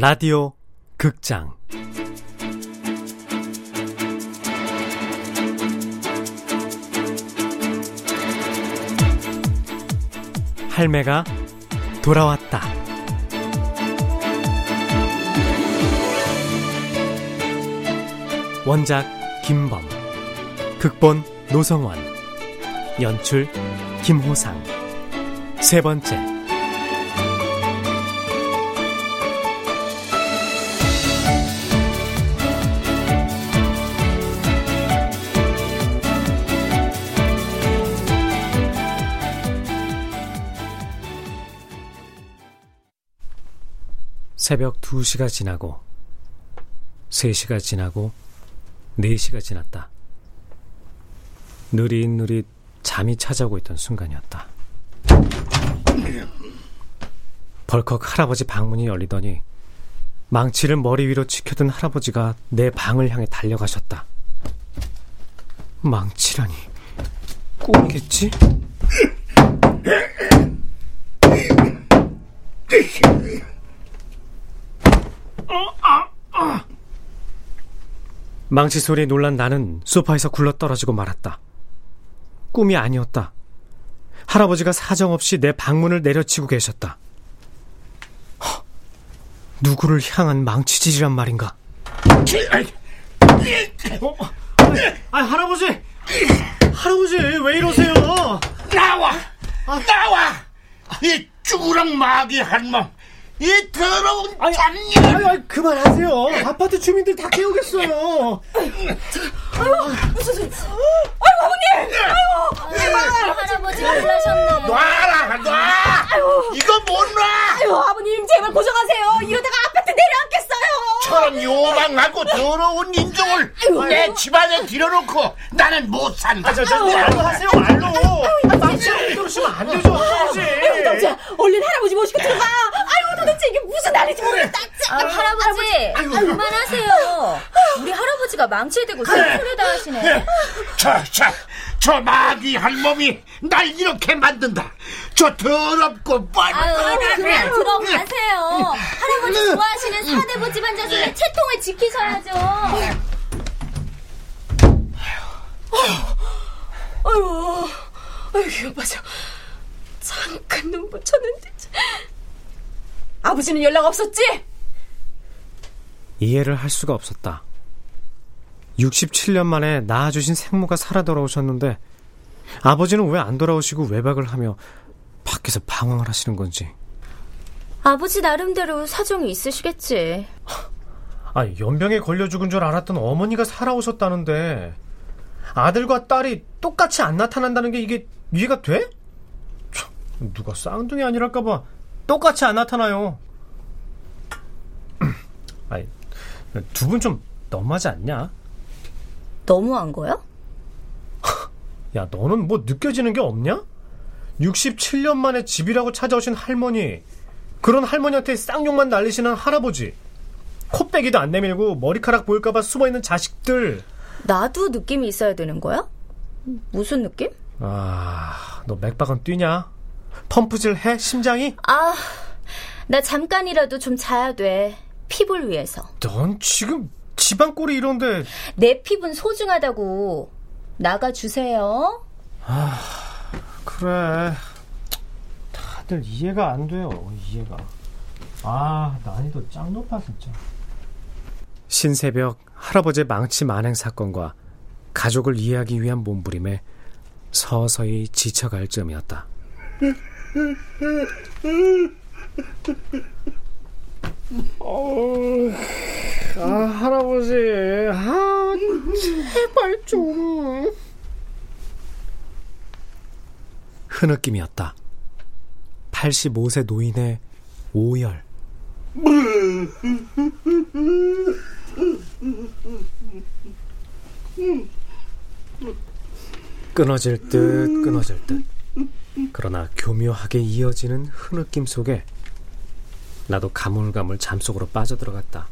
라디오 극장 할매가 돌아왔다. 원작 김범, 극본 노성원, 연출 김호상. 세 번째. 새벽 2시가 지나고 3시가 지나고 4시가 지났다. 느릿느릿 잠이 찾아오고 있던 순간이었다. 벌컥 할아버지 방문이 열리더니 망치를 머리 위로 치켜든 할아버지가 내 방을 향해 달려가셨다. 망치라니 꿈이겠지? 망치 소리에 놀란 나는 소파에서 굴러 떨어지고 말았다. 꿈이 아니었다. 할아버지가 사정없이 내 방문을 내려치고 계셨다. 허, 누구를 향한 망치질이란 말인가? 어? 아, 할아버지! 할아버지, 왜 이러세요? 나와! 나와! 이 쭈구랑 마귀 한 몸 이 더러운 잡일! 아유, 아유, 그만하세요. 아파트 주민들 다 깨우겠어요. 아유, 무슨 소리? 아유, 아버님! 아유, 제발! 할아버지가 놀라셨네. 놔라, 놔! 아유, 이거 못 놔! 아유, 아버님, 제발 고정하세요. 이러다가 아파트 내려앉겠어요. 저런 요망하고 더러운 인종을 아유, 내 집안에 들여놓고 나는 못 산다. 아, 저, 저, 말로 하세요, 말로. 망치를 그러시면 안 되죠, 할아버지. 아유, 덕자, 얼른 할아버지 모시고 들어가. 아유, 도대체 이게 무슨 난리인지 모르겠다. 아, 할아버지, 그만하세요. 우리 할아버지가 망치에 대고 소리다 하시네. 저, 저, 저 마귀 할멈이 날 이렇게 만든다. 저 더럽고 뻔. 아유, 그만 들어가세요. 할아버지 좋아하시는 사대부 집안 자손의 채통을 지키셔야죠. 아유, 아유, 이거 맞아. 잠깐 눈 붙였는데. 아버지는 연락 없었지? 이해를 할 수가 없었다. 67년 만에 낳아주신 생모가 살아 돌아오셨는데 아버지는 왜 안 돌아오시고 외박을 하며 밖에서 방황을 하시는 건지. 아버지 나름대로 사정이 있으시겠지. 아, 연병에 걸려 죽은 줄 알았던 어머니가 살아오셨다는데 아들과 딸이 똑같이 안 나타난다는 게 이게 이해가 돼? 참, 누가 쌍둥이 아니랄까봐 똑같이 안 나타나요. 아니, 두 분 좀 너무하지 않냐? 너무한 거야? 야, 너는 뭐 느껴지는 게 없냐? 67년 만에 집이라고 찾아오신 할머니, 그런 할머니한테 쌍욕만 날리시는 할아버지, 코빼기도 안 내밀고 머리카락 보일까봐 숨어있는 자식들. 나도 느낌이 있어야 되는 거야? 무슨 느낌? 아, 너 맥박은 뛰냐? 펌프질 해? 심장이? 아, 나 잠깐이라도 좀 자야 돼. 피부를 위해서. 넌 지금 꼴이 이런데. 내 피부는 소중하다고. 나가주세요. 아, 그래. 다들 이해가 안 돼요, 이해가. 아, 난이도 짱 높아, 진짜. 신새벽 할아버지의 망치 만행 사건과 가족을 이해하기 위한 몸부림에 서서히 지쳐갈 쯤이었다. 어, 아, 할아버지, 아, 제발 좀. 흐느낌이었다. 85세 노인의 오열. 끊어질 듯 끊어질 듯. 그러나 교묘하게 이어지는 흐느낌 속에 나도 가물가물 잠속으로 빠져들어갔다.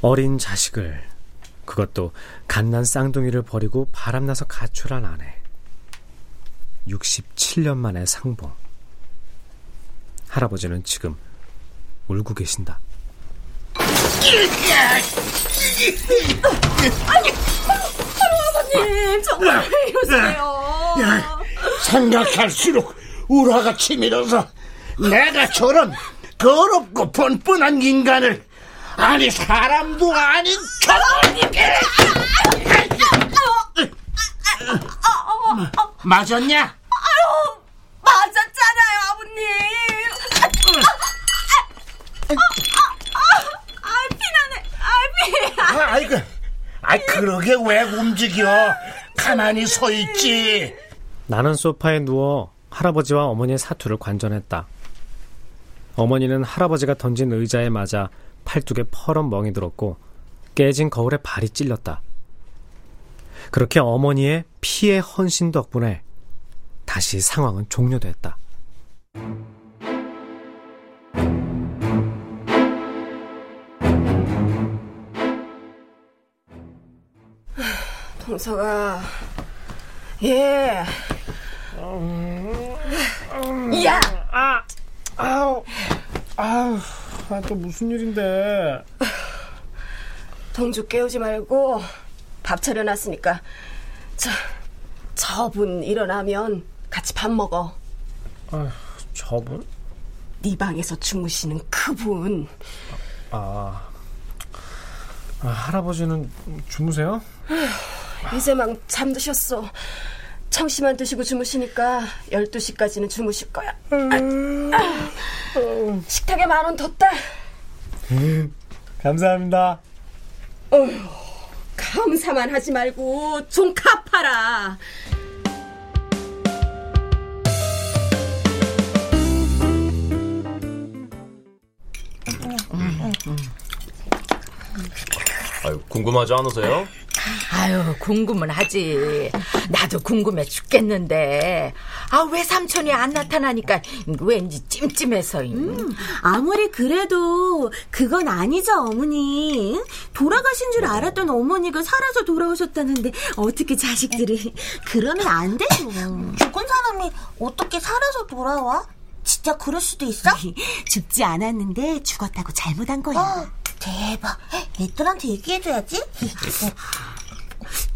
어린 자식을 그것도 갓난 쌍둥이를 버리고 바람나서 가출한 아내. 67년 만의 상봉. 할아버지는 지금 울고 계신다. 아니, 할아버님 정말 왜 이러세요? 야, 생각할수록 우라가 치밀어서 내가 저런 더럽고 뻔뻔한 인간을 아니 사람도 아닌 저놈에게 맞았냐? 아유, 맞았잖아요, 아버님. 아, 피나네. 아, 피. 아, 아이고, 아 그러게 왜 움직여? 가만히 서 있지. 나는 소파에 누워 할아버지와 어머니의 사투를 관전했다. 어머니는 할아버지가 던진 의자에 맞아 팔뚝에 퍼런 멍이 들었고 깨진 거울에 발이 찔렸다. 그렇게 어머니의 피의 헌신 덕분에 다시 상황은 종료됐다. 동서가 예. 야, 아우, 아우, 아, 또 무슨 일인데? 동주 깨우지 말고 밥 차려놨으니까 저 저분 일어나면 같이 밥 먹어. 아, 저분? 네 방에서 주무시는 그분. 아, 아 할아버지는 주무세요? 이제 막 잠드셨어. 청심만 드시고 주무시니까 12시까지는 주무실 거야. 아, 식탁에 만 원 뒀다. 감사합니다. 어휴, 감사만 하지 말고 좀 갚아라. 아유, 궁금하지 않으세요? 아유, 궁금은 하지. 나도 궁금해 죽겠는데. 아, 왜 삼촌이 안 나타나니까 왠지 찜찜해서. 음, 아무리 그래도 그건 아니죠, 어머니. 돌아가신 줄 알았던 어머니가 살아서 돌아오셨다는데 어떻게 자식들이 그러면 안 되죠. 죽은 사람이 어떻게 살아서 돌아와? 진짜 그럴 수도 있어? 죽지 않았는데 죽었다고 잘못한 거야. 어, 대박. 애들한테 얘기해줘야지.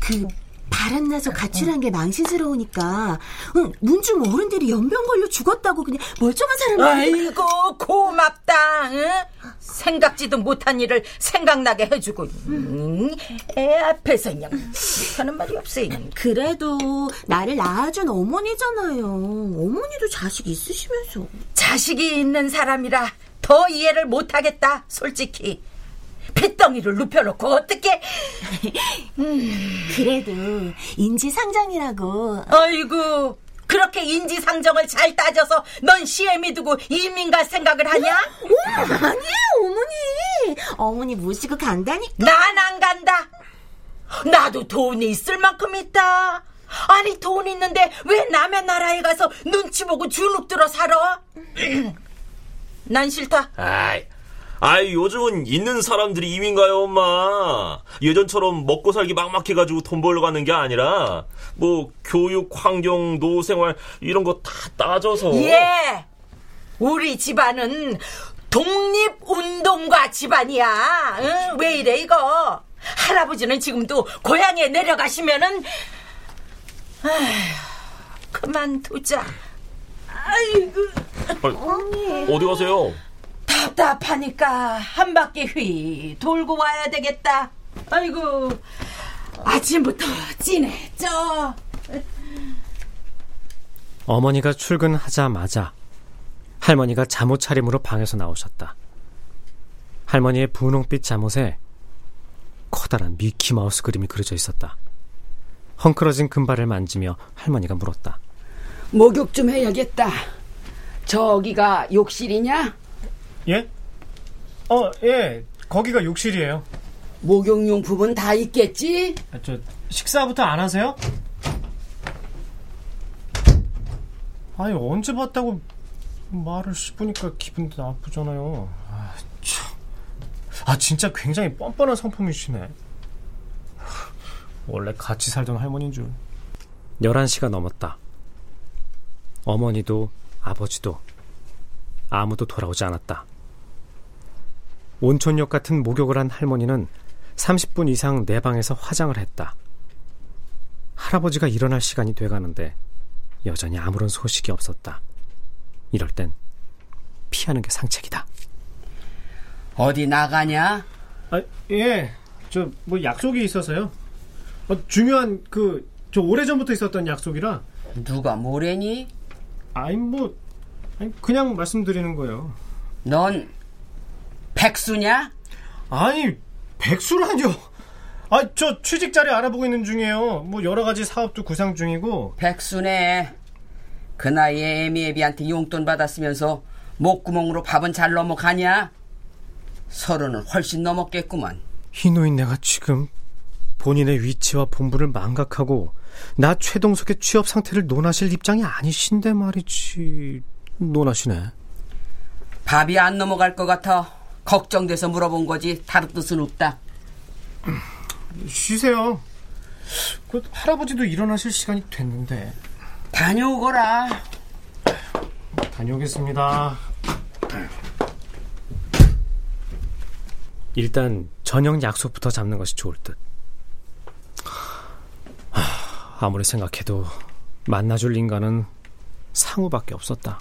그 바람나서 가출한 게 망신스러우니까 응, 문중 어른들이 연병 걸려 죽었다고 그냥 멀쩡한 사람을 아이고, 고맙다. 응? 생각지도 못한 일을 생각나게 해주고. 음, 애 앞에서 그냥 하는 말이 없어. 그래도 나를 낳아준 어머니잖아요. 어머니도 자식 있으시면서. 자식이 있는 사람이라 더 이해를 못하겠다, 솔직히. 핏덩이를 눕혀놓고 어떻게 그래도 인지상정이라고. 아이고 그렇게 인지상정을 잘 따져서 넌 시애미 두고 이민 갈 생각을 하냐? 아니에요, 어머니. 어머니 모시고 간다니까. 난 안 간다. 나도 돈이 있을 만큼 있다. 아니 돈 있는데 왜 남의 나라에 가서 눈치 보고 주눅 들어 살아? 난 싫다. 아이, 아이, 요즘은 있는 사람들이 이민 가요, 엄마. 예전처럼 먹고 살기 막막해가지고 돈 벌러 가는 게 아니라, 뭐, 교육, 환경, 노생활, 이런 거 다 따져서. 예. 우리 집안은 독립운동가 집안이야. 응? 왜 이래 이거? 할아버지는 지금도 고향에 내려가시면은 아휴, 그만두자. 아이고 아이, 어디 가세요? 답답하니까 한 바퀴 휘 돌고 와야 되겠다. 아이고 아침부터 찐해져. 어머니가 출근하자마자 할머니가 잠옷 차림으로 방에서 나오셨다. 할머니의 분홍빛 잠옷에 커다란 미키마우스 그림이 그려져 있었다. 헝클어진 금발을 만지며 할머니가 물었다. 목욕 좀 해야겠다. 저기가 욕실이냐? 예? 어, 예. 거기가 욕실이에요. 목욕용품은 다 있겠지? 아, 저 식사부터 안 하세요? 아니 언제 봤다고 말을 씹으니까 기분도 나쁘잖아요. 아, 참. 아 진짜 굉장히 뻔뻔한 성품이시네. 원래 같이 살던 할머니인 줄. 11시가 넘었다. 어머니도 아버지도 아무도 돌아오지 않았다. 온천역 같은 목욕을 한 할머니는 30분 이상 내 방에서 화장을 했다. 할아버지가 일어날 시간이 돼가는데 여전히 아무런 소식이 없었다. 이럴 땐 피하는 게 상책이다. 어디 나가냐? 아, 예. 저 뭐 약속이 있어서요. 어, 중요한 그 저 오래전부터 있었던 약속이라 누가 뭐래니? 아니 뭐 아니, 그냥 말씀드리는 거예요. 넌 백수냐? 아니 백수라뇨. 아, 저 취직 자리 알아보고 있는 중이에요. 뭐 여러 가지 사업도 구상 중이고. 백수네. 그 나이에 애미 애비한테 용돈 받았으면서 목구멍으로 밥은 잘 넘어가냐? 서른은 훨씬 넘었겠구만. 희노인 내가 지금 본인의 위치와 본분을 망각하고 나 최동석의 취업 상태를 논하실 입장이 아니신데 말이지. 논하시네. 밥이 안 넘어갈 것 같아 걱정돼서 물어본 거지 다른 뜻은 없다. 쉬세요. 그 할아버지도 일어나실 시간이 됐는데. 다녀오거라. 다녀오겠습니다. 일단 저녁 약속부터 잡는 것이 좋을 듯. 하, 아무리 생각해도 만나줄 인간은 상우밖에 없었다.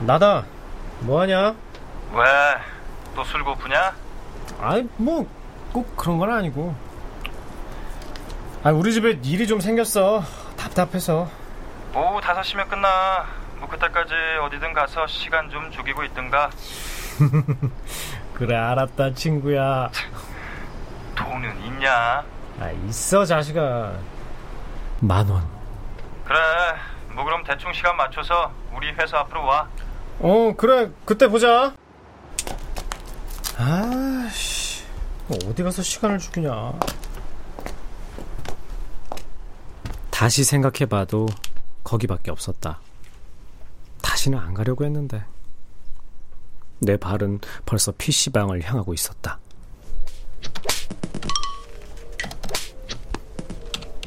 나다. 뭐하냐? 왜? 또 술 고프냐? 아이 뭐 꼭 그런 건 아니고. 아 우리 집에 일이 좀 생겼어. 답답해서. 오후 5시면 끝나. 뭐 그때까지 어디든 가서 시간 좀 죽이고 있든가. 그래 알았다 친구야. 돈은 있냐? 아 있어 자식아. 만 원. 그래. 뭐 그럼 대충 시간 맞춰서 우리 회사 앞으로 와. 어 그래 그때 보자. 아씨 어디 가서 시간을 죽이냐. 다시 생각해봐도 거기밖에 없었다. 다시는 안 가려고 했는데 내 발은 벌써 PC방을 향하고 있었다.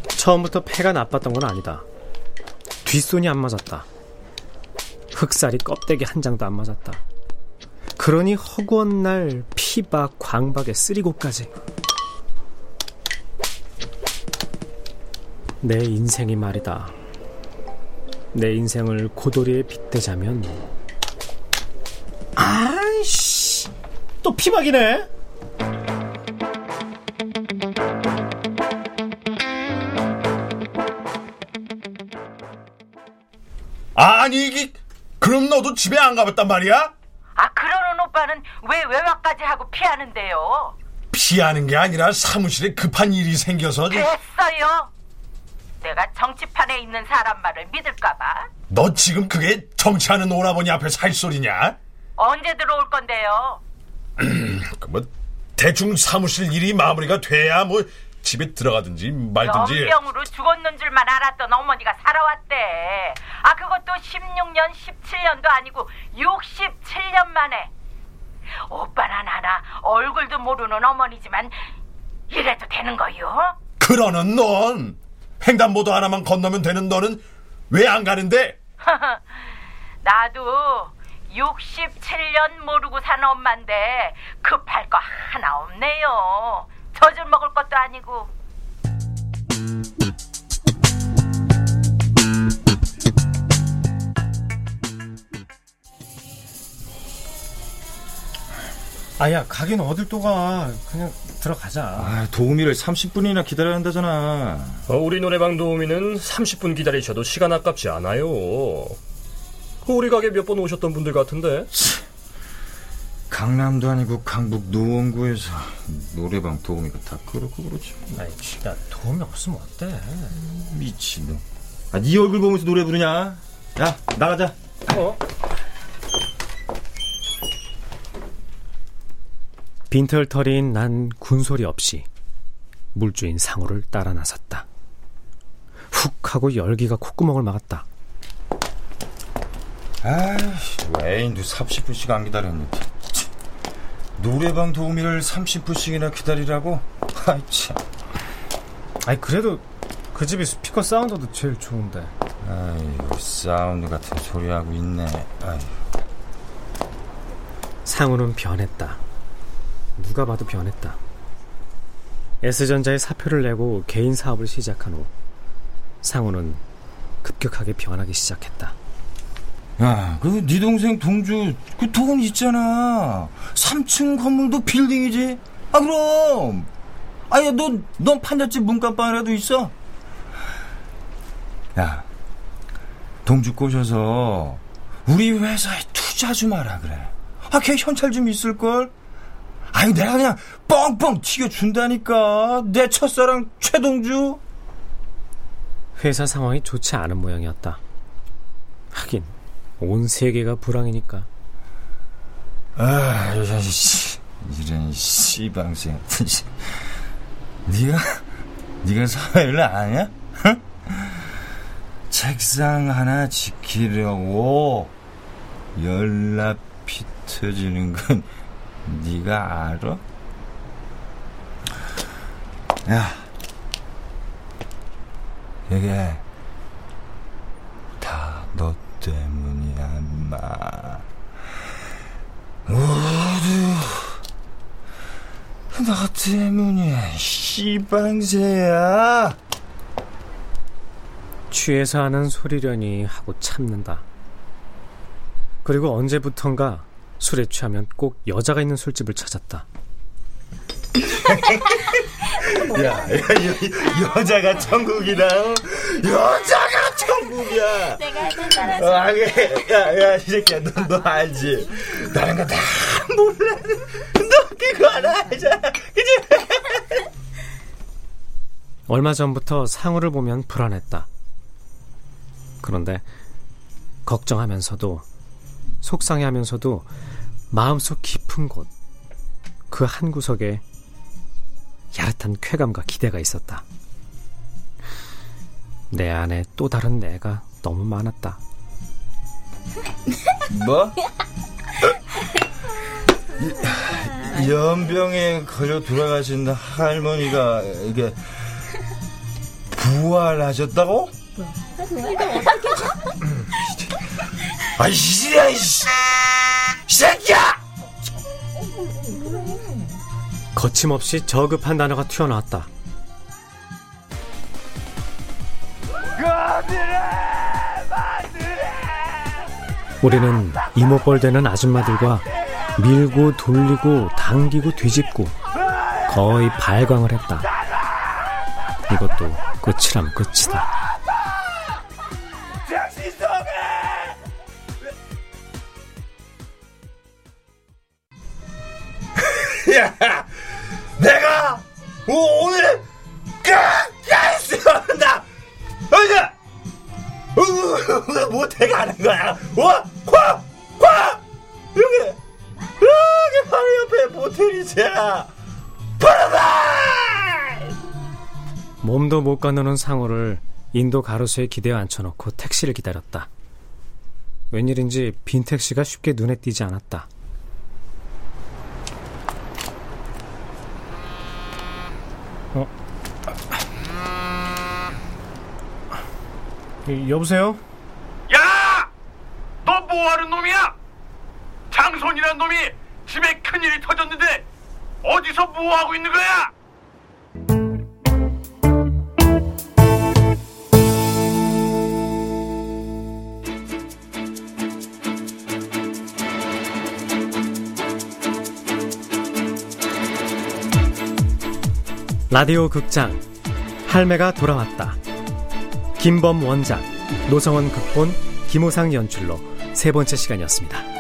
처음부터 폐가 나빴던 건 아니다. 뒷손이 안 맞았다. 흑살이 껍데기 한 장도 안 맞았다. 그러니 허구한 날 피박, 광박에 쓰리고까지. 내 인생이 말이다. 내 인생을 고도리에 빗대자면 아이씨 또 피박이네 아니 이게 그럼 너도 집에 안 가봤단 말이야? 아 그러는 오빠는 왜 외박까지 하고 피하는데요? 피하는 게 아니라 사무실에 급한 일이 생겨서 됐어요. 내가 정치판에 있는 사람 말을 믿을까봐 너 지금 그게 정치하는 오라버니 앞에서 할 소리냐? 언제 들어올 건데요? 그뭐 대충 사무실 일이 마무리가 돼야 뭐 집에 들어가든지 말든지 연병으로 죽었는 줄만 알았던 어머니가 살아왔대. 아 그것도 16년, 17년도 아니고 67년 만에. 오빠나 나나 얼굴도 모르는 어머니지만 이래도 되는 거요? 그러는 넌 횡단보도 하나만 건너면 되는 너는 왜 안 가는데? 나도 67년 모르고 산 엄마인데 급할 거 하나 없네요. 젖을 먹을 것도 아니고. 아야 가긴 어딜 또 가 그냥 들어가자 아, 도우미를 30분이나 기다려야 한다잖아. 어, 우리 노래방 도우미는 30분 기다리셔도 시간 아깝지 않아요. 우리 가게 몇 번 오셨던 분들 같은데. 강남도 아니고 강북 노원구에서 노래방 도우미가 다 그렇고 그렇지. 아이, 야 도움이 없으면 어때? 미친놈. 아, 네 얼굴 보면서 노래 부르냐? 야, 나가자. 어? 빈털터리인 난 군소리 없이 물주인 상호를 따라 나섰다. 훅 하고 열기가 콧구멍을 막았다. 아이씨, 애인도 30분씩 안 기다렸네. 노래방 도우미를 30분씩이나 기다리라고? 아이, 참. 아니, 그래도 그 집이 스피커 사운드도 제일 좋은데. 아이고 사운드 같은 소리 하고 있네. 아이. 상우는 변했다. 누가 봐도 변했다. S전자에 사표를 내고 개인 사업을 시작한 후 상우는 급격하게 변하기 시작했다. 야, 그 네 동생 동주 그 돈 있잖아. 3층 건물도 빌딩이지. 아 그럼. 아야 너넌 판잣집 문간방이라도 있어. 야, 동주 꼬셔서 우리 회사에 투자 좀 하라 그래. 아, 걔 현찰 좀 있을 걸. 아니 내가 그냥 뻥뻥 튀겨준다니까. 내 첫사랑 최동주. 회사 상황이 좋지 않은 모양이었다. 하긴 온 세계가 불황이니까. 아, 이런 씨, 이런 씨방생. 네가 네가 사회를 아냐? 응? 책상 하나 지키려고 연락피 터지는 건 네가 알아? 야, 이게 다 너 때문이 야, 인마. 모두 너 때문이야, 씨방새야. 취해서 하는 소리려니 하고 참는다. 그리고 언제부턴가 술에 취하면 꼭 여자가 있는 술집을 찾았다. 야, 야, 여, 여자가 천국이다. 어? 여자가 천국이야. 내가 알잖아. 아, 야, 야, 이 새끼야, 너, 너 알지? 다른 거 다 몰라. 너 그거 하나 알잖아. 그지? 얼마 전부터 상우를 보면 불안했다. 그런데 걱정하면서도 속상해하면서도 마음속 깊은 곳, 그 한 구석에 야릇한 쾌감과 기대가 있었다. 내 안에 또 다른 내가 너무 많았다. 뭐? 연병에 걸려 돌아가신 할머니가 이게 부활하셨다고? 아, 이씨야, 이씨! 이 새끼야! 거침없이 저급한 단어가 튀어나왔다. 우리는 이모뻘 되는 아줌마들과 밀고 돌리고 당기고 뒤집고 거의 발광을 했다. 이것도 끝이람 끝이다. 야, 내가 오, 오늘 끝까지 한다. 어이가, 어, 못해 가는 거야. 와, 콱, 콱, 여기, 여기 바로 옆에 모텔이잖아. 파라다이. 몸도 못 가누는 상호를 인도 가로수에 기대어 앉혀놓고 택시를 기다렸다. 웬일인지 빈 택시가 쉽게 눈에 띄지 않았다. 어? 이, 여보세요? 뭐하는 놈이야? 장손이란 놈이 집에 큰일이 터졌는데 어디서 뭐하고 있는 거야? 라디오 극장 할매가 돌아왔다. 김범 원작, 노성원 극본, 김호상 연출로 세 번째 시간이었습니다.